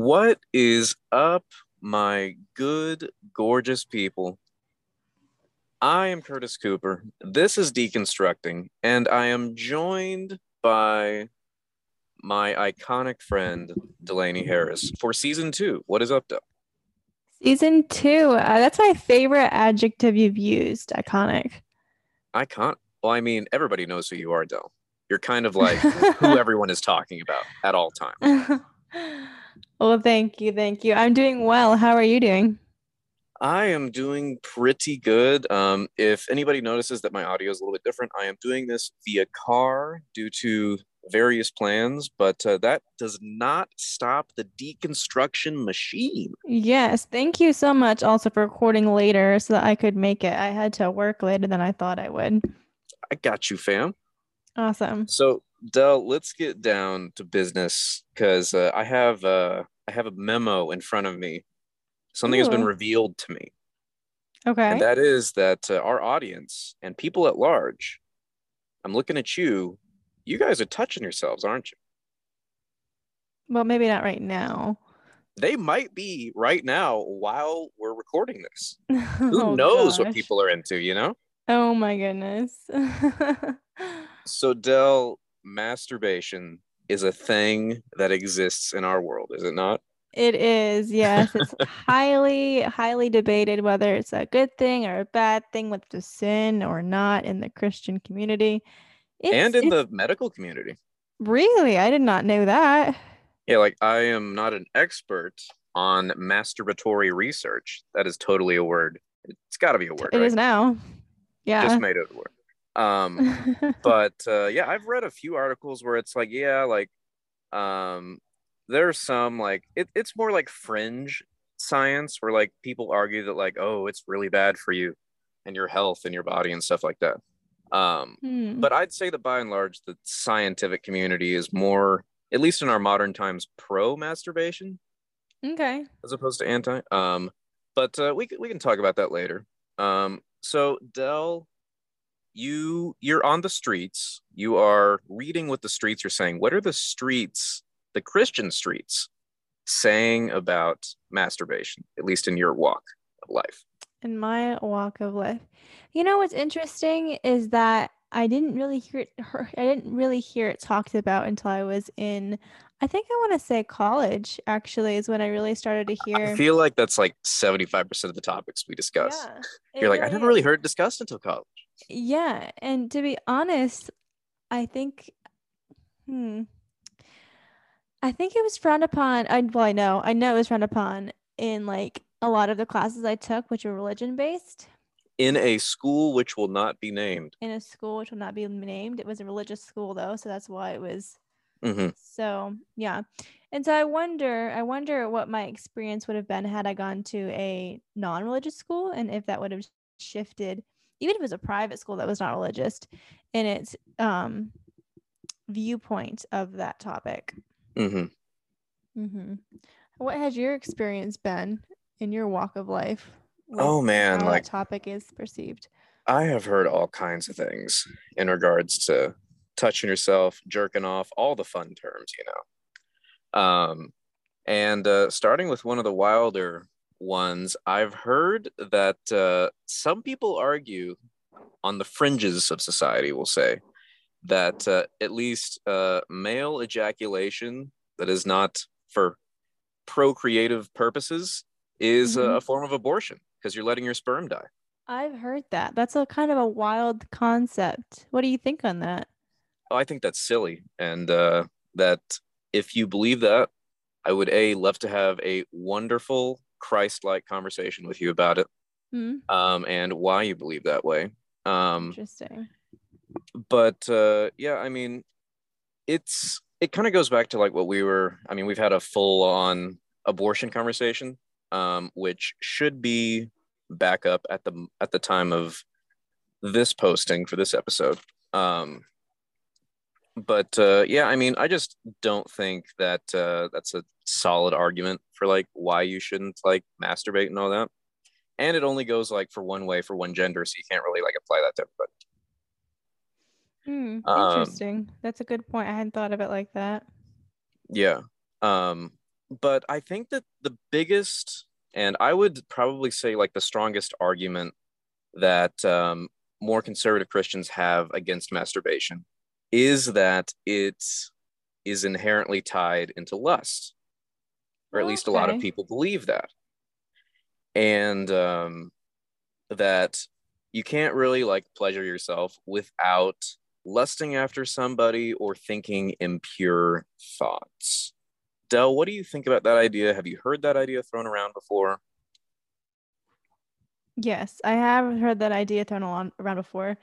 What is up, my good, gorgeous people? I am Curtis Cooper. This is Deconstructing, and I am joined by my iconic friend, Delaney Harris, for season two. What is up, Del? Season two. Uh, that's my favorite adjective you've used. Iconic. Icon. Well, I mean, everybody knows who you are, Del. You're kind of like who everyone is talking about at all times. well, thank you. Thank you. I'm doing well. How are you doing? I am doing pretty good. Um, if anybody notices that my audio is a little bit different, I am doing this via car due to various plans, but uh, that does not stop the deconstruction machine. Yes. Thank you so much also for recording later so that I could make it. I had to work later than I thought I would. I got you, fam. Awesome. So, Del, let's get down to business because uh, I have uh, I have a memo in front of me. Something has been revealed to me, Okay. and that is that uh, our audience and people at large. I'm looking at you. You guys are touching yourselves, aren't you? well, maybe not right now. They might be right now while we're recording this. Who Who knows what people are into, you know? Oh my goodness. So, Del, masturbation is a thing that exists in our world, is it not? It is, yes. It's highly, highly debated whether it's a good thing or a bad thing, with the sin or not in the Christian community. It's, and in the medical community. really, I did not know that. Yeah, like I am not an expert on masturbatory research. That is totally a word. It's got to be a word. It right? is now. Yeah. Just made it a word. Um, but uh, yeah, I've read a few articles where it's like, yeah, like um, there's some like it, it's more like fringe science where like people argue that like, oh, it's really bad for you and your health and your body and stuff like that. Um, Hmm. but I'd say that by and large, the scientific community is more, at least in our modern times, pro masturbation okay. as opposed to anti. Um, but uh, we we can talk about that later. Um, so Del, you you're on the streets. You are reading what the streets are saying. What are the streets, the Christian streets, saying about masturbation? At least in your walk of life. In my walk of life. You know what's interesting is that I didn't really hear it I didn't really hear it talked about until I was in I think I want to say college actually is when I really started to hear I feel like that's like seventy five percent of the topics we discuss. Yeah, You're like, I never really heard it discussed until college. Yeah, and to be honest, I think, hmm, I think it was frowned upon. I well, I know, I know it was frowned upon in like a lot of the classes I took, which were religion based, In a school which will not be named. in a school which will not be named. It was a religious school though, so that's why it was. hmm So yeah, and so I wonder, I wonder what my experience would have been had I gone to a non-religious school, and if that would have shifted, even if it was a private school that was not religious, in its um viewpoint of that topic. Mm-hmm. Mm-hmm. What has your experience been in your walk of life? Oh man, how like that topic is perceived. I have heard all kinds of things in regards to touching yourself, jerking off, all the fun terms, you know. Um, and uh, starting with one of the wilder ones, I've heard that uh, some people argue on the fringes of society, we'll say, that uh, at least uh, male ejaculation that is not for procreative purposes is a- Mhm. a form of abortion because you're letting your sperm die. I've heard that. That's a kind of a wild concept. What do you think on that? Oh, I think that's silly, and uh, that if you believe that, I would a love to have a wonderful Christ-like conversation with you about it, Hmm? um, and why you believe that way. Um, Interesting. but uh, yeah, I mean, it's it kind of goes back to like what we were. I mean, we've had a full-on abortion conversation, um, which should be back up at the at the time of this posting for this episode. Um, but uh, yeah, I mean, I just don't think that uh, that's a solid argument for like why you shouldn't like masturbate and all that. And it only goes like for one way for one gender, so you can't really like apply that to everybody. Hmm, Um, interesting. That's a good point. I hadn't thought of it like that. Yeah. Um, but I think that the biggest, and I would probably say like the strongest argument that um, more conservative Christians have against masturbation is that it is inherently tied into lust, or at least a lot of people believe that. And um, that you can't really like pleasure yourself without lusting after somebody or thinking impure thoughts. Del, what do you think about that idea? Have you heard that idea thrown around before? Yes, I have heard that idea thrown around before.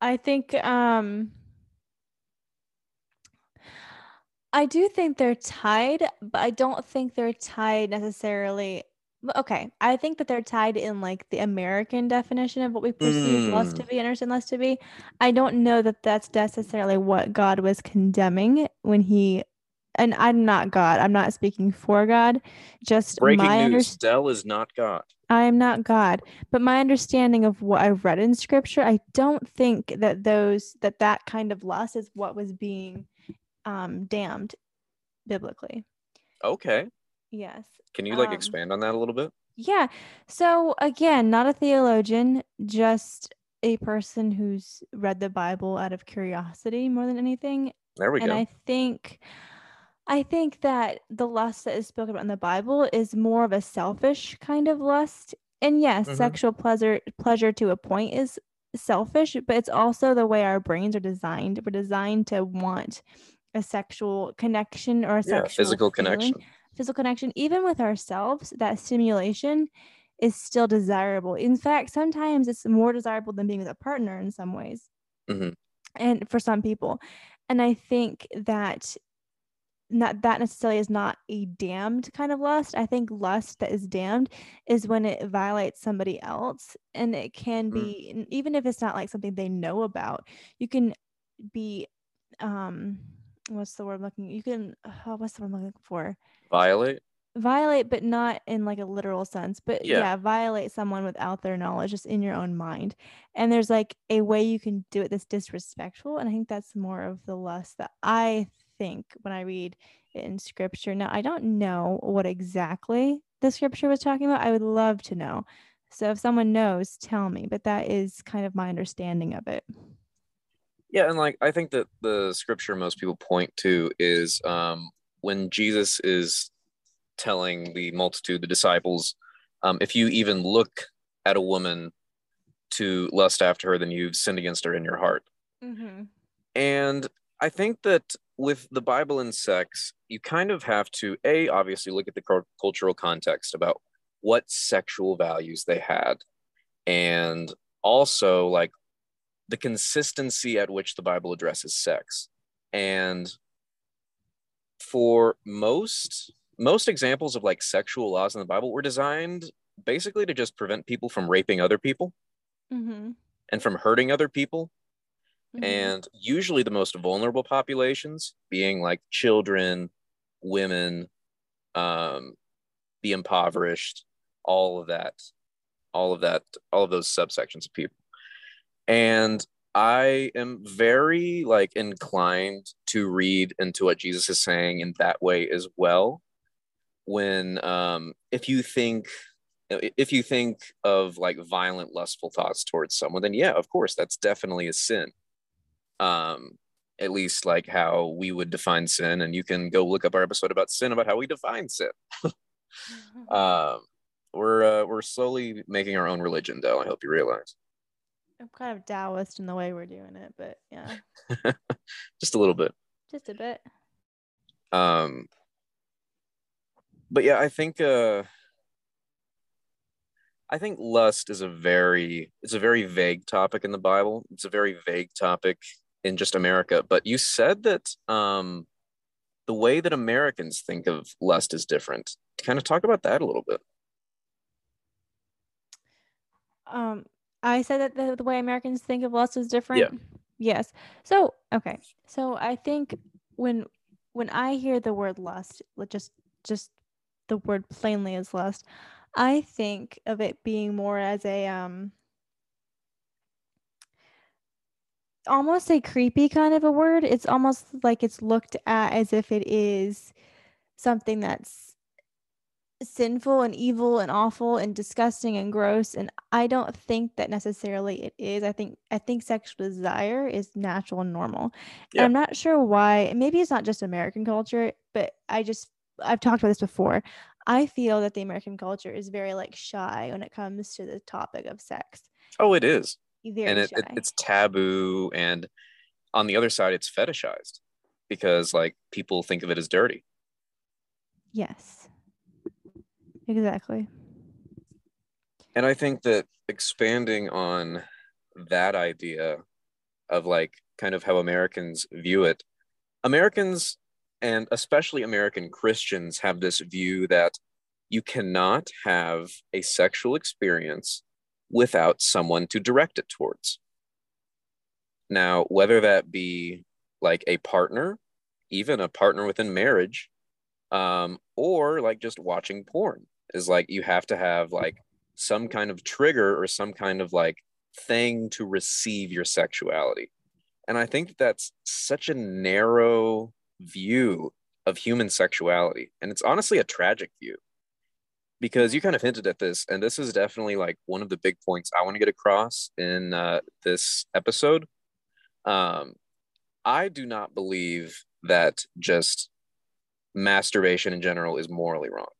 I think um I do think they're tied, but I don't think they're tied necessarily. Okay, I think that they're tied in like the American definition of what we perceive lust mm. to be be, understand lust to be. I don't know that that's necessarily what God was condemning when he, and I'm not God. I'm not speaking for God. Just Breaking my news understanding. Del is not God. I am not God, but my understanding of what I've read in scripture, I don't think that those that that kind of lust is what was being um damned biblically. Okay. Yes. Can you like Um, expand on that a little bit? Yeah. So again, not a theologian, just a person who's read the Bible out of curiosity more than anything. There we and go. And I think I think that the lust that is spoken about in the Bible is more of a selfish kind of lust. And yes, Mhm. sexual pleasure pleasure to a point is selfish, but it's also the way our brains are designed. We're designed to want a sexual connection or a yeah, sexual physical feeling, connection. physical connection, even with ourselves. That stimulation is still desirable. In fact, sometimes it's more desirable than being with a partner in some ways Mhm. and for some people and i think that not that necessarily is not a damned kind of lust i think lust that is damned is when it violates somebody else and it can Mm. be and even if it's not like something they know about you can be um what's the word I'm looking you can uh, oh, what's the word I'm looking for Violate. violate but not in like a literal sense but Yeah. yeah. violate someone without their knowledge just in your own mind and there's like a way you can do it that's disrespectful and i think that's more of the lust that i think when i read it in scripture now i don't know what exactly the scripture was talking about i would love to know so if someone knows tell me but that is kind of my understanding of it Yeah, and like I think that the scripture most people point to is um when Jesus is telling the multitude, the disciples, um, if you even look at a woman to lust after her, then you've sinned against her in your heart. mm-hmm. And I think that with the Bible and sex, you kind of have to a obviously look at the cultural context about what sexual values they had, and also like the consistency at which the Bible addresses sex. And for most most examples of like sexual laws in the Bible were designed basically to just prevent people from raping other people Mm-hmm. and from hurting other people Mm-hmm. and usually the most vulnerable populations being like children women um the impoverished all of that all of that all of those subsections of people and i am very like inclined to read into what jesus is saying in that way as well. When um if you think if you think of like violent lustful thoughts towards someone then yeah of course that's definitely a sin. Um at least like how we would define sin and you can go look up our episode about sin about how we define sin. Um we're uh, we're slowly making our own religion though. i hope you realize i'm kind of taoist in the way we're doing it but yeah. Just a little bit. Just a bit. Um but yeah i think uh i think lust is a very it's a very vague topic in the bible. It's a very vague topic in just america. But you said that um the way that americans think of lust is different. Kind of talk about that a little bit. Um, I said that the, the way Americans think of lust is different. Yes. So okay. So I think when when I hear the word lust, just just the word plainly is lust, I think of it being more as a um almost a creepy kind of a word. It's almost like it's looked at as if it is something that's sinful and evil and awful and disgusting and gross and i don't think that necessarily it is. I think i think sexual desire is natural and normal. Yeah. and i'm not sure why maybe it's not just american culture but i just i've talked about this before. I feel that the american culture is very like shy when it comes to the topic of sex. Oh, it is. very and it, shy. it, it's taboo and on the other side it's fetishized because like people think of it as dirty. Yes exactly. And i think that expanding on that idea of like kind of how americans view it americans and especially american christians have this view that you cannot have a sexual experience without someone to direct it towards. Now whether that be like a partner even a partner within marriage um, or like just watching porn is like you have to have like some kind of trigger or some kind of like thing to receive your sexuality. And i think that's such a narrow view of human sexuality and it's honestly a tragic view. Because you kind of hinted at this and this is definitely like one of the big points i want to get across in uh, this episode. Um, i do not believe that just masturbation in general is morally wrong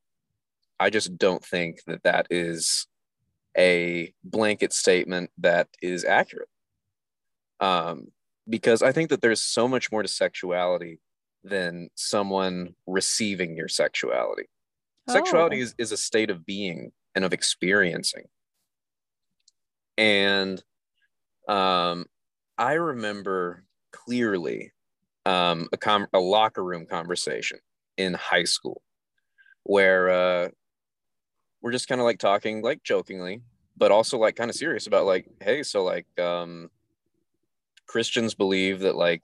I just don't think that that is a blanket statement that is accurate. Um, because I think that there's so much more to sexuality than someone receiving your sexuality. Sexuality Oh. is, is a state of being and of experiencing. And um, I remember clearly um, a, com- a locker room conversation in high school where uh, we're just kind of like talking like jokingly but also like kind of serious about like hey so like um christians believe that like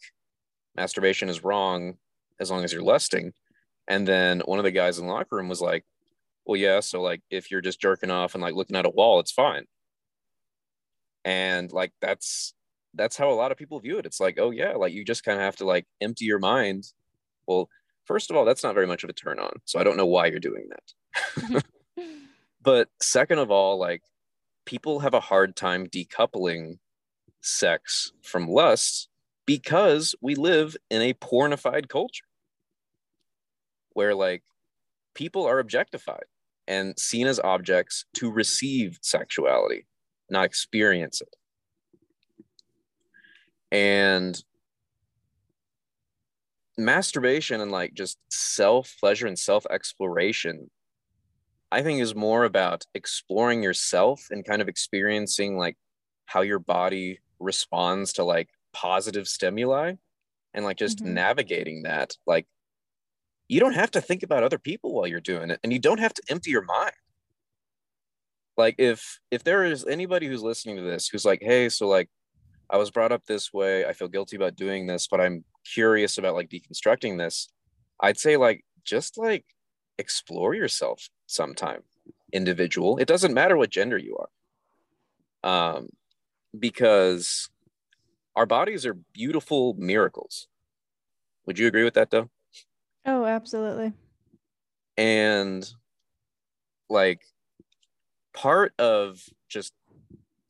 masturbation is wrong as long as you're lusting. And then one of the guys in the locker room was like well yeah so like if you're just jerking off and like looking at a wall it's fine. And like that's that's how a lot of people view it. It's like oh yeah like you just kind of have to like empty your mind. Well first of all that's not very much of a turn on so i don't know why you're doing that but second of all like people have a hard time decoupling sex from lust because we live in a pornified culture where like people are objectified and seen as objects to receive sexuality not experience it. And masturbation and like just self pleasure and self exploration I think is more about exploring yourself and kind of experiencing like how your body responds to like positive stimuli and like just Mhm. navigating that. Like you don't have to think about other people while you're doing it and you don't have to empty your mind. Like if if there is anybody who's listening to this who's like, "Hey, so like I was brought up this way, I feel guilty about doing this, but I'm curious about like deconstructing this." I'd say like just like explore yourself sometime individual. It doesn't matter what gender you are. Um because our bodies are beautiful miracles. Would you agree with that though? Oh absolutely. And like part of just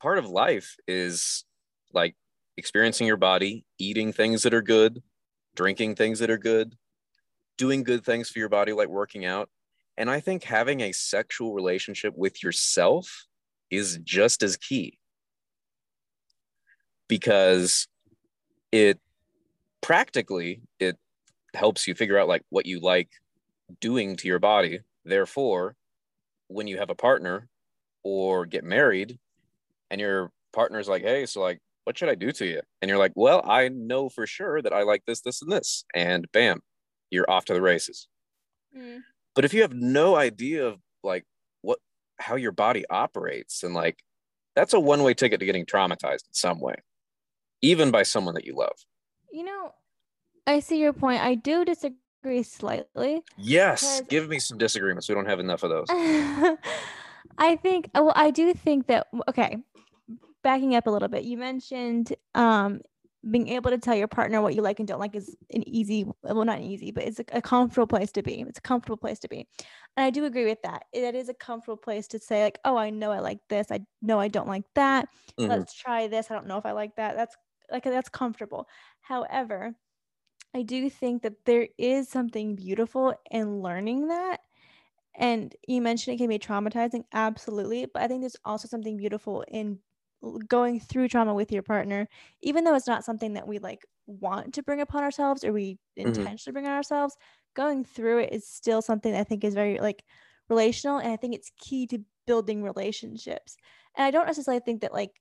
part of life is like experiencing your body eating things that are good drinking things that are good doing good things for your body like working out. And i think having a sexual relationship with yourself is just as key. Because it practically it helps you figure out like what you like doing to your body. Therefore when you have a partner or get married and your partner's like hey so like what should i do to you? And you're like well i know for sure that i like this this and this. And bam you're off to the races. But if you have no idea of like what how your body operates and like that's a one way ticket to getting traumatized in some way even by someone that you love. You know, I see your point. I do disagree slightly. yes Because- give me some disagreements. We don't have enough of those. I think well, I do think that okay, backing up a little bit, you mentioned um being able to tell your partner what you like and don't like is an easy well not easy but it's a, a, comfortable place to be. It's a comfortable place to be. And i do agree with that. It is a comfortable place to say like oh i know i like this. I know i don't like that. Mm-hmm. let's try this. I don't know if i like that. That's like that's comfortable. However i do think that there is something beautiful in learning that. And you mentioned it can be traumatizing absolutely but i think there's also something beautiful in going through trauma with your partner, even though it's not something that we like want to bring upon ourselves or we mm-hmm. intentionally bring on ourselves, going through it is still something I think is very like relational. And I think it's key to building relationships. And I don't necessarily think that like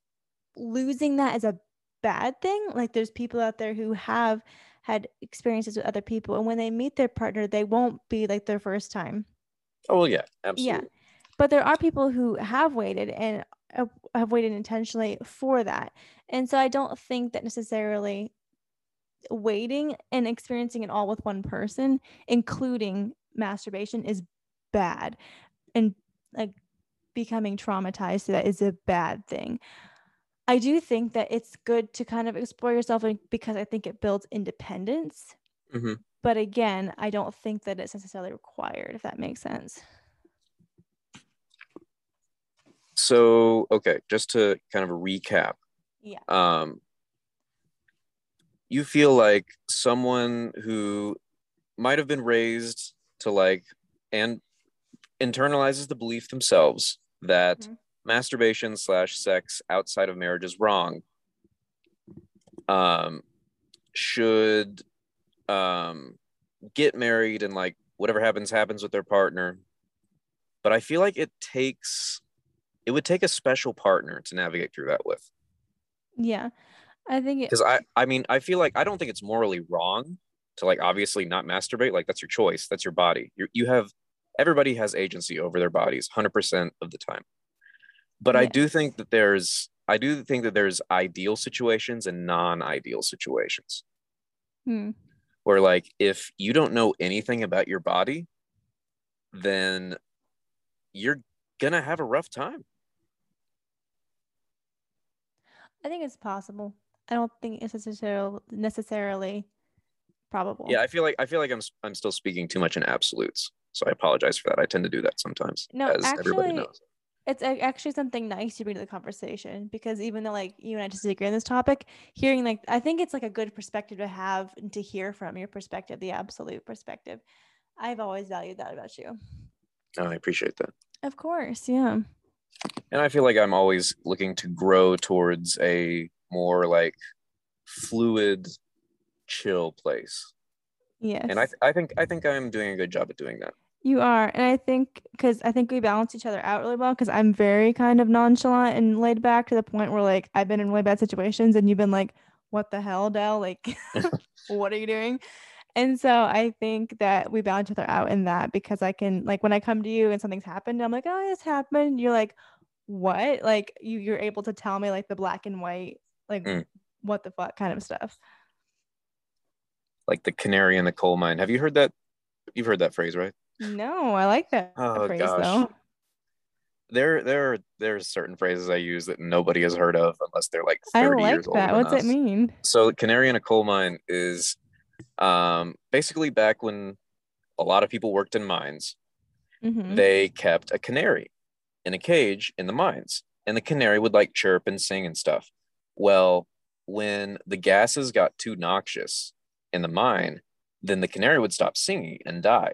losing that is a bad thing. Like there's people out there who have had experiences with other people and when they meet their partner, they won't be like their first time. Oh well, yeah, absolutely. Yeah. But there are people who have waited and have waited intentionally for that. And so I don't think that necessarily waiting and experiencing it all with one person, including masturbation, is bad. And like becoming traumatized to that is a bad thing. I do think that it's good to kind of explore yourself because I think it builds independence. Mm-hmm. But again, I don't think that it's necessarily required, if that makes sense. So okay just to kind of recap yeah um you feel like someone who might have been raised to like and internalizes the belief themselves that mm-hmm. masturbation slash sex outside of marriage is wrong um should um get married and like whatever happens happens with their partner but i feel like it takes it would take a special partner to navigate through that with. Yeah. I think because I I mean I feel like I don't think it's morally wrong to like obviously not masturbate like that's your choice that's your body you you have everybody has agency over their bodies 100% of the time but yeah. I do think that there's I do think that there's ideal situations and non-ideal situations hmm. where like if you don't know anything about your body then you're gonna have a rough time I think it's possible. I don't think it's necessarily necessarily probable. Yeah, I feel like I feel like I'm I'm still speaking too much in absolutes. So I apologize for that. I tend to do that sometimes. No, actually, it's actually something nice to bring to the conversation because even though like you and I just disagree on this topic, hearing like I think it's like a good perspective to have and to hear from your perspective, the absolute perspective. I've always valued that about you. Oh, I appreciate that. Of course, yeah and I feel like I'm always looking to grow towards a more like fluid, chill place. Yes. And I, th- I think I think I'm doing a good job at doing that. You are, and I think because I think we balance each other out really well. Because I'm very kind of nonchalant and laid back to the point where like I've been in really bad situations, and you've been like, "What the hell, Del? Like, what are you doing?" And so I think that we balance each other out in that because I can like when I come to you and something's happened, I'm like, oh, this happened. You're like, what? Like you you're able to tell me like the black and white, like mm. what the fuck kind of stuff. Like the canary in the coal mine. Have you heard that? You've heard that phrase, right? No, I like that oh, phrase gosh. though. There, there, there's certain phrases I use that nobody has heard of unless they're like 30 I like years that. What's us. it mean? So, canary in a coal mine is um, basically, back when a lot of people worked in mines, mm-hmm. they kept a canary in a cage in the mines, and the canary would like chirp and sing and stuff. Well, when the gases got too noxious in the mine, then the canary would stop singing and die.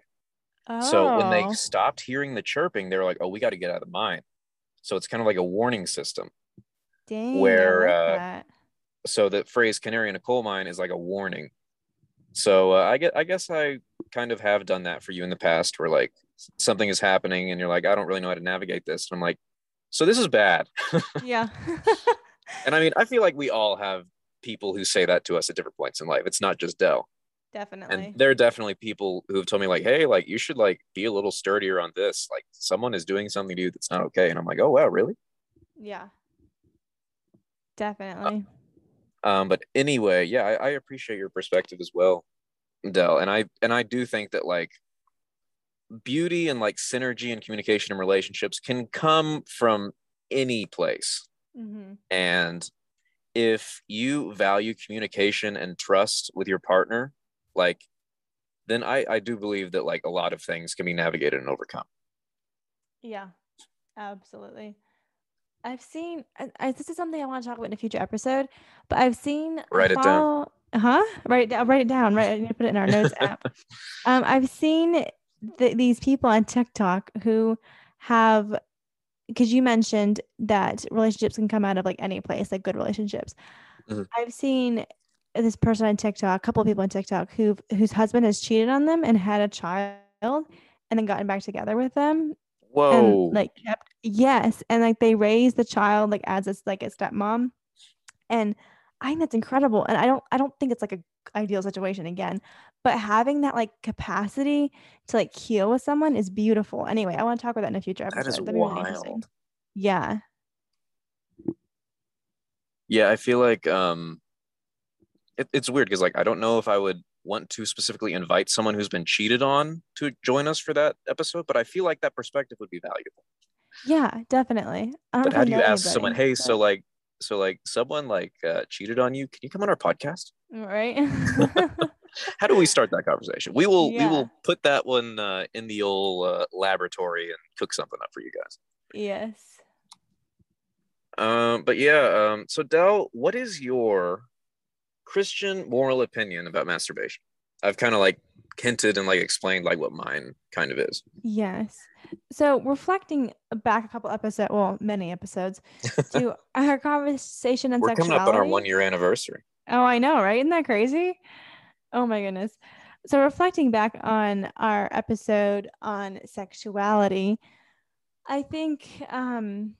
Oh. So when they oh. stopped hearing the chirping, they were like, "Oh, we got to get out of the mine." So it's kind of like a warning system. Dang, where uh, so the phrase "canary in a coal mine" is like a warning so uh, I get I guess I kind of have done that for you in the past where like something is happening and you're like I don't really know how to navigate this and I'm like so this is bad. yeah. and I mean I feel like we all have people who say that to us at different points in life. It's not just Del. Definitely. And there are definitely people who have told me like, "Hey, like you should like be a little sturdier on this. Like someone is doing something to you that's not okay." And I'm like, "Oh wow, really?" Yeah. Definitely. Uh, um, but anyway, yeah, I, I appreciate your perspective as well, Del. And I and I do think that like beauty and like synergy and communication and relationships can come from any place. Mm-hmm. And if you value communication and trust with your partner, like then I, I do believe that like a lot of things can be navigated and overcome. Yeah, absolutely. I've seen I, I, this is something I want to talk about in a future episode, but I've seen write it down. Huh? Write it down. Write it down. Right. I need to put it in our notes app. Um, I've seen th- these people on TikTok who have because you mentioned that relationships can come out of like any place, like good relationships. Mm-hmm. I've seen this person on TikTok, a couple of people on TikTok who whose husband has cheated on them and had a child and then gotten back together with them. Whoa. And, like kept yes. And like they raised the child like as a like a stepmom. And I think that's incredible. And I don't I don't think it's like a ideal situation again. But having that like capacity to like heal with someone is beautiful. Anyway, I want to talk about that in a future episode. That is That'd wild. Yeah. Yeah, I feel like um it, it's weird because like I don't know if I would want to specifically invite someone who's been cheated on to join us for that episode, but I feel like that perspective would be valuable. Yeah, definitely. But how do you ask anybody, someone, hey, but... so like so like someone like uh, cheated on you, can you come on our podcast? Right. how do we start that conversation? We will yeah. we will put that one uh, in the old uh, laboratory and cook something up for you guys. Yes. Um, but yeah, um, so Del, what is your Christian moral opinion about masturbation. I've kind of like hinted and like explained like what mine kind of is. Yes. So reflecting back a couple episodes, well, many episodes, to our conversation on We're sexuality. coming up on our one year anniversary. Oh, I know, right? Isn't that crazy? Oh my goodness. So reflecting back on our episode on sexuality, I think um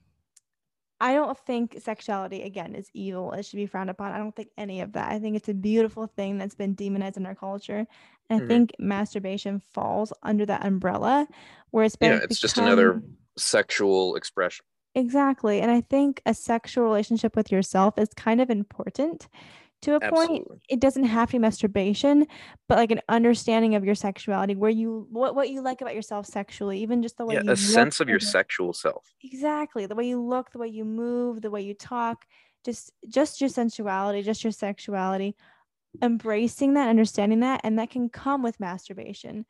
I don't think sexuality again is evil. It should be frowned upon. I don't think any of that. I think it's a beautiful thing that's been demonized in our culture. And mm-hmm. I think masturbation falls under that umbrella where it's been Yeah, it's become... just another sexual expression. Exactly. And I think a sexual relationship with yourself is kind of important to a Absolutely. point it doesn't have to be masturbation but like an understanding of your sexuality where you what what you like about yourself sexually even just the way yeah, you a sense of your sexual self exactly the way you look the way you move the way you talk just just your sensuality just your sexuality embracing that understanding that and that can come with masturbation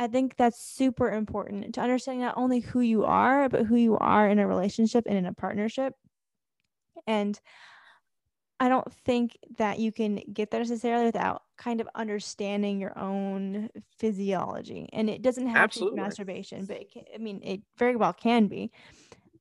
I think that's super important to understanding not only who you are, but who you are in a relationship and in a partnership. And I don't think that you can get there necessarily without kind of understanding your own physiology. And it doesn't have Absolutely. to be masturbation, but can, I mean, it very well can be.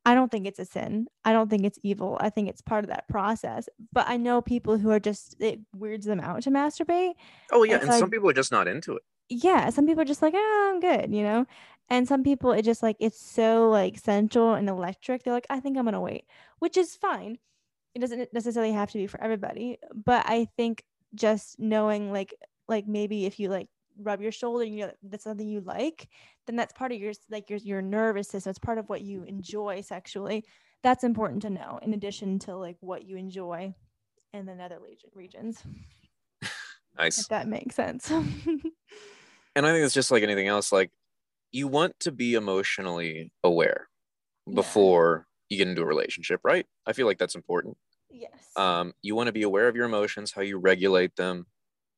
I don't think it's a sin. I don't think it's evil. I think it's part of that process. But I know people who are just, it weirds them out to masturbate. Oh, yeah. And, and some people are just not into it. Yeah. Some people are just like, oh, I'm good, you know? And some people, it just like, it's so like sensual and electric. They're like, I think I'm going to wait, which is fine it doesn't necessarily have to be for everybody but i think just knowing like like maybe if you like rub your shoulder you know that's something you like then that's part of your like your, your nervous system. It's part of what you enjoy sexually. That's important to know in addition to like what you enjoy in the nether regions. Nice. If that makes sense. And i think it's just like anything else like you want to be emotionally aware before yeah. you get into a relationship right? I feel like that's important Yes. Um, you want to be aware of your emotions, how you regulate them,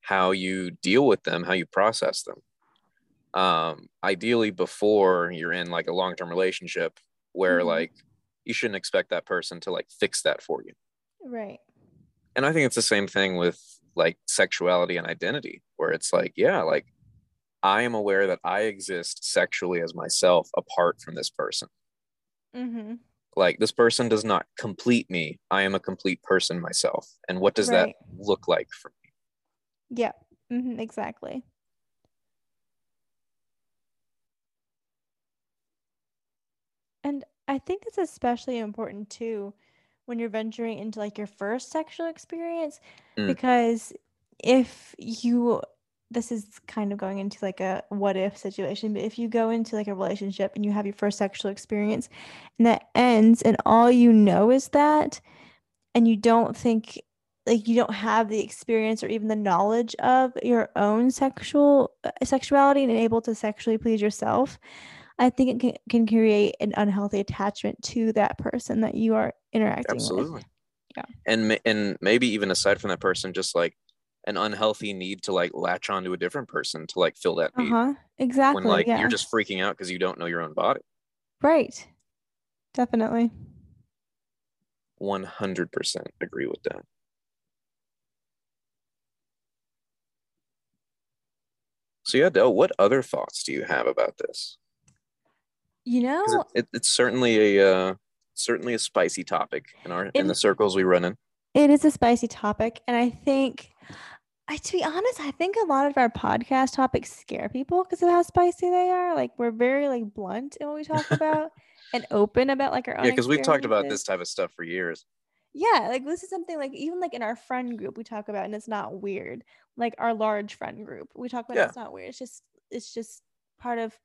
how you deal with them, how you process them. Um, ideally, before you're in like a long term relationship where mm-hmm. like you shouldn't expect that person to like fix that for you. Right. And I think it's the same thing with like sexuality and identity, where it's like, yeah, like I am aware that I exist sexually as myself apart from this person. Mm-hmm like this person does not complete me. I am a complete person myself. And what does right. that look like for me? Yeah. Mm-hmm, exactly. And i think it's especially important too when you're venturing into like your first sexual experience mm. because if you this is kind of going into like a what if situation, but if you go into like a relationship and you have your first sexual experience and that ends and all you know is that and you don't think like you don't have the experience or even the knowledge of your own sexual uh, sexuality and able to sexually please yourself i think it can, can create an unhealthy attachment to that person that you are interacting with. Absolutely. with Yeah. and and maybe even aside from that person just like an unhealthy need to like latch on to a different person to like fill that Uh need huh. Exactly. when like yeah. you're just freaking out because you don't know your own body right. Definitely. 100% agree with that so yeah Del, what other thoughts do you have about this You know, it, it, it's certainly a uh, certainly a spicy topic in our in In- the circles we run in it is a spicy topic, and I think, I to be honest, I think a lot of our podcast topics scare people because of how spicy they are. Like we're very like blunt in what we talk about and open about like our own. yeah because we've talked about this type of stuff for years Yeah, like this is something like even like in our friend group we talk about and it's not weird. Like our large friend group, we talk about it, Yeah. it's not weird. It's just it's just part of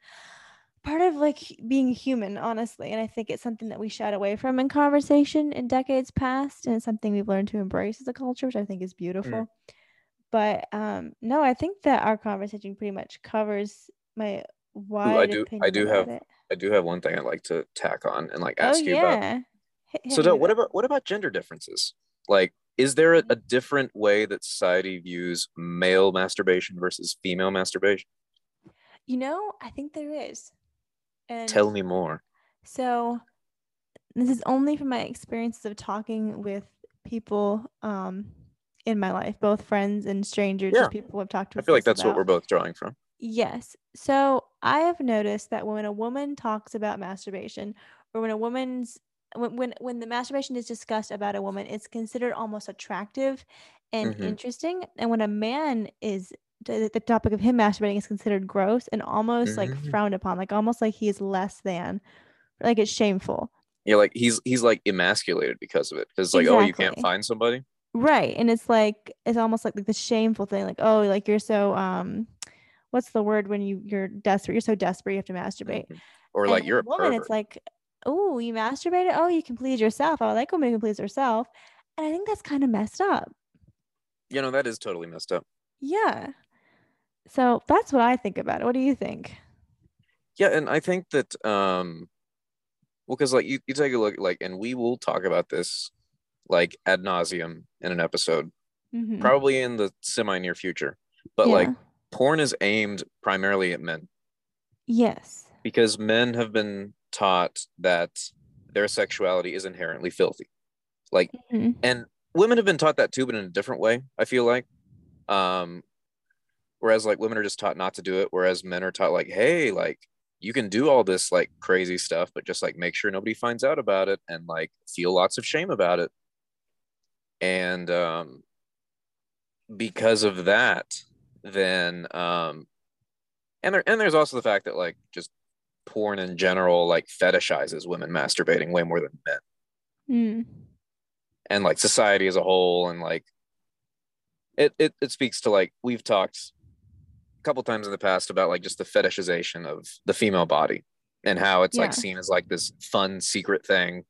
part of like being human, honestly. And I think it's something that we shied away from in conversation in decades past, and it's something we've learned to embrace as a culture, which I think is mm. beautiful. But um no, I think that our conversation pretty much covers my wide I do- I do have it. I do have one thing I'd like to tack on and like Oh ask you about. yeah. Hit- hit So, Del, what about what about gender differences? Like, is there a, a different way that society views male masturbation versus female masturbation? you know, I think there is. And Tell me more. So this is only from my experiences of talking with people um in my life, both friends and strangers, Yeah. people I've talked to. I feel like that's what we're both drawing from. Yes. So I have noticed that when a woman talks about masturbation, or when a woman's when when, when the masturbation is discussed about a woman, it's considered almost attractive and Mhm. interesting. And when a man is the topic of him masturbating is considered gross and almost like Mhm. frowned upon, like almost like he is less than, like it's shameful. Yeah, like he's he's like emasculated because of it. Because like, oh, you can't find somebody. Right. And it's like it's almost like, like the shameful thing, like, oh, like you're so um what's the word when you you're desperate? You're so desperate you have to masturbate. Mhm. Or And like you're a woman, pervert. it's like, oh, you masturbated? Oh, you can please yourself. I like a woman who can please herself. And I think that's kind of messed up. you know, that is totally messed up. Yeah. So that's what I think about it. What do you think? Yeah, and I think that um well, because like you, you take a look like and we will talk about this like ad nauseum in an episode, Mhm. probably in the semi near future. But like porn is aimed primarily at men yes. because men have been taught that their sexuality is inherently filthy. Like Mhm. and women have been taught that too, but in a different way, I feel like. Um whereas like women are just taught not to do it, whereas men are taught like, hey, like you can do all this like crazy stuff, but just like make sure nobody finds out about it and like feel lots of shame about it. And um because of that, then um and there and there's also the fact that like just porn in general like fetishizes women masturbating way more than men. Mm. and like society as a whole and like it it, it speaks to like we've talked a couple times in the past about like just the fetishization of the female body and how it's like seen as like this fun secret thing.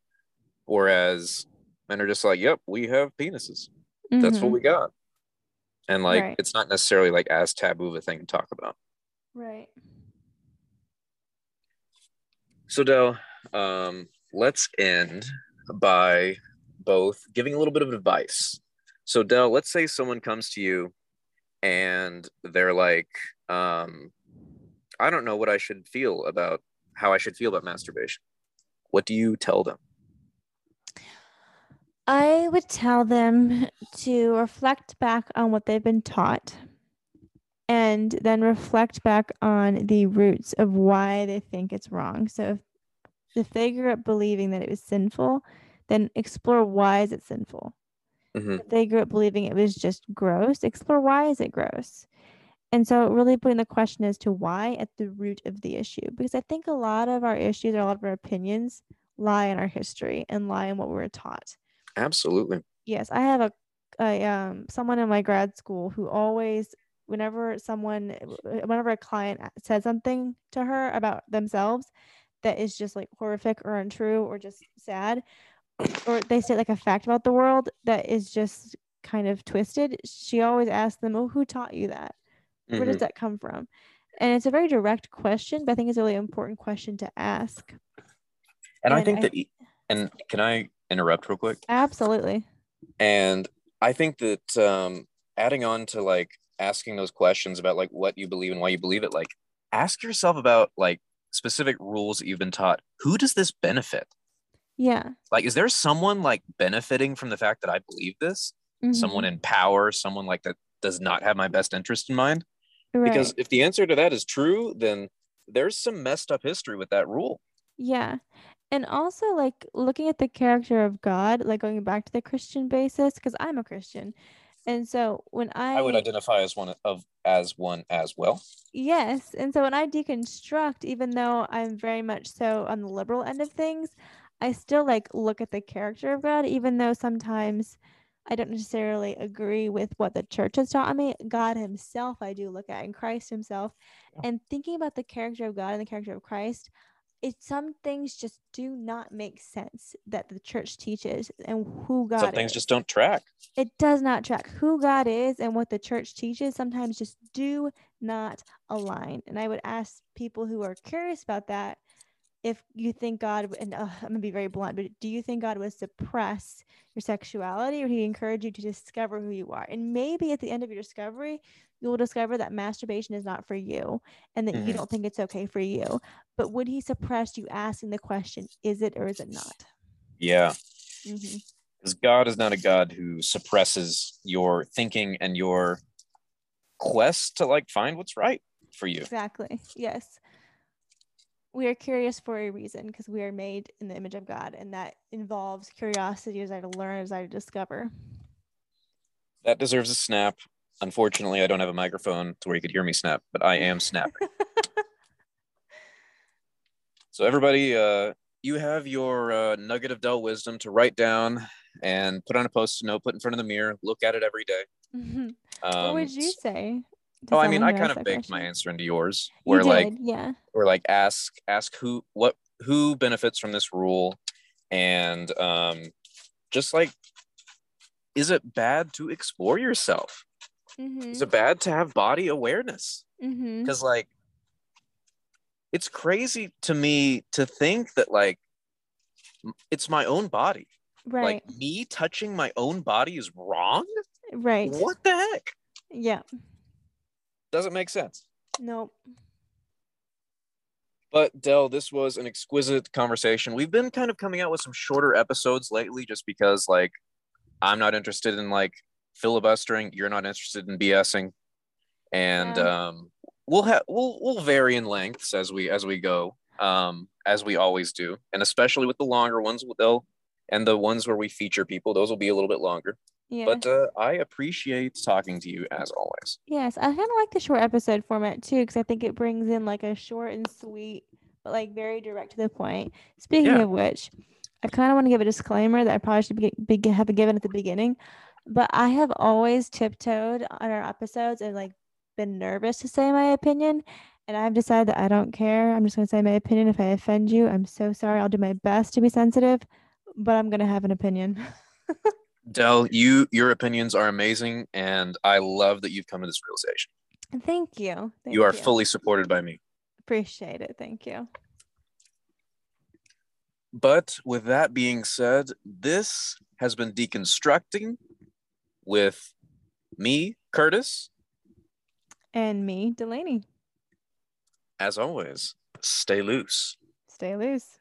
Whereas men are just like yep we have penises that's what Mhm. we got and like Right. it's not necessarily like as taboo of a thing to talk about Right. So, Del, um, let's end by both giving a little bit of advice. So, Del, let's say someone comes to you and they're like, um, I don't know what I should feel about how I should feel about masturbation. What do you tell them? I would tell them to reflect back on what they've been taught and then reflect back on the roots of why they think it's wrong. So if, if they grew up believing that it was sinful, then explore why is it sinful. Mhm. If they grew up believing it was just gross, explore why is it gross. And so really putting the question as to why at the root of the issue. Because I think a lot of our issues or a lot of our opinions lie in our history and lie in what we were taught Absolutely. yes i have a, a um someone in my grad school who always whenever someone whenever a client said something to her about themselves that is just like horrific or untrue or just sad or they say like a fact about the world that is just kind of twisted she always asks them oh who taught you that where does Mhm. that come from and it's a very direct question but i think it's a really important question to ask And I think I- that, and can I interrupt real quick? absolutely And I think that um, adding on to like asking those questions about like what you believe and why you believe it, like ask yourself about like specific rules that you've been taught. Who does this benefit? Yeah. Like, is there someone like benefiting from the fact that I believe this? Mhm. Someone in power, someone like that does not have my best interest in mind? Right. Because if the answer to that is true, then there's some messed up history with that rule. Yeah. And also like looking at the character of God, like going back to the Christian basis, because I'm a Christian. And so when I, I would identify as one of as one as well. yes, and so when I deconstruct, even though I'm very much so on the liberal end of things, I still like look at the character of God, even though sometimes I don't necessarily agree with what the church has taught me. God Himself, I do look at, and Christ Himself, Yeah. and thinking about the character of God and the character of Christ, it some things just do not make sense that the church teaches and who God Some things is. just don't track. it does not track who God is and what the church teaches. Sometimes just do not align. And I would ask people who are curious about that if you think God and uh, I'm gonna be very blunt, but do you think God would suppress your sexuality or he encourage you to discover who you are? And maybe at the end of your discovery, you will discover that masturbation is not for you and that you Mhm. don't think it's okay for you. But would he suppress you asking the question, is it or is it not? Yeah. Mhm. Because God is not a God who suppresses your thinking and your quest to like find what's right for you. Exactly. Yes. We are curious for a reason because we are made in the image of God, and that involves curiosity, desire to learn, desire to discover. That deserves a snap. Unfortunately, I don't have a microphone to where you could hear me snap, but I am snapping. so everybody, uh, you have your uh, nugget of dull wisdom to write down and put on a post-it note, put in front of the mirror, look at it every day. Mhm. Um, what would you say? to Oh, I mean, I kind of baked my answer into yours, You where like did, yeah. or like ask ask who what who benefits from this rule and um just like is it bad to explore yourself Mm-hmm. is it bad to have body awareness mm-hmm. because like it's crazy to me to think that like it's my own body Right. like me touching my own body is wrong right. what the heck Yeah. doesn't make sense Nope. But Del, this was an exquisite conversation. We've been kind of coming out with some shorter episodes lately just because like I'm not interested in like filibustering, you're not interested in BSing. And Yeah. um we'll have we'll we'll vary in lengths as we as we go. Um as we always do. And especially with the longer ones they'll and the ones where we feature people, those will be a little bit longer. Yeah. But uh, I appreciate talking to you as always. Yes, I kind of like the short episode format too because I think it brings in like a short and sweet, but like very direct to the point. Speaking Yeah. of which, I kind of want to give a disclaimer that I probably should be, be, have given at the beginning, but I have always tiptoed on our episodes and like been nervous to say my opinion. And I've decided that I don't care. I'm just going to say my opinion. If I offend you, I'm so sorry. I'll do my best to be sensitive, but I'm going to have an opinion. Del, you your opinions are amazing and I love that you've come to this realization. Thank you. Thank you are fully supported by me. Appreciate it. Thank you. But with that being said, this has been deconstructing with me, Curtis. And me, Delaney. As always, stay loose. Stay loose.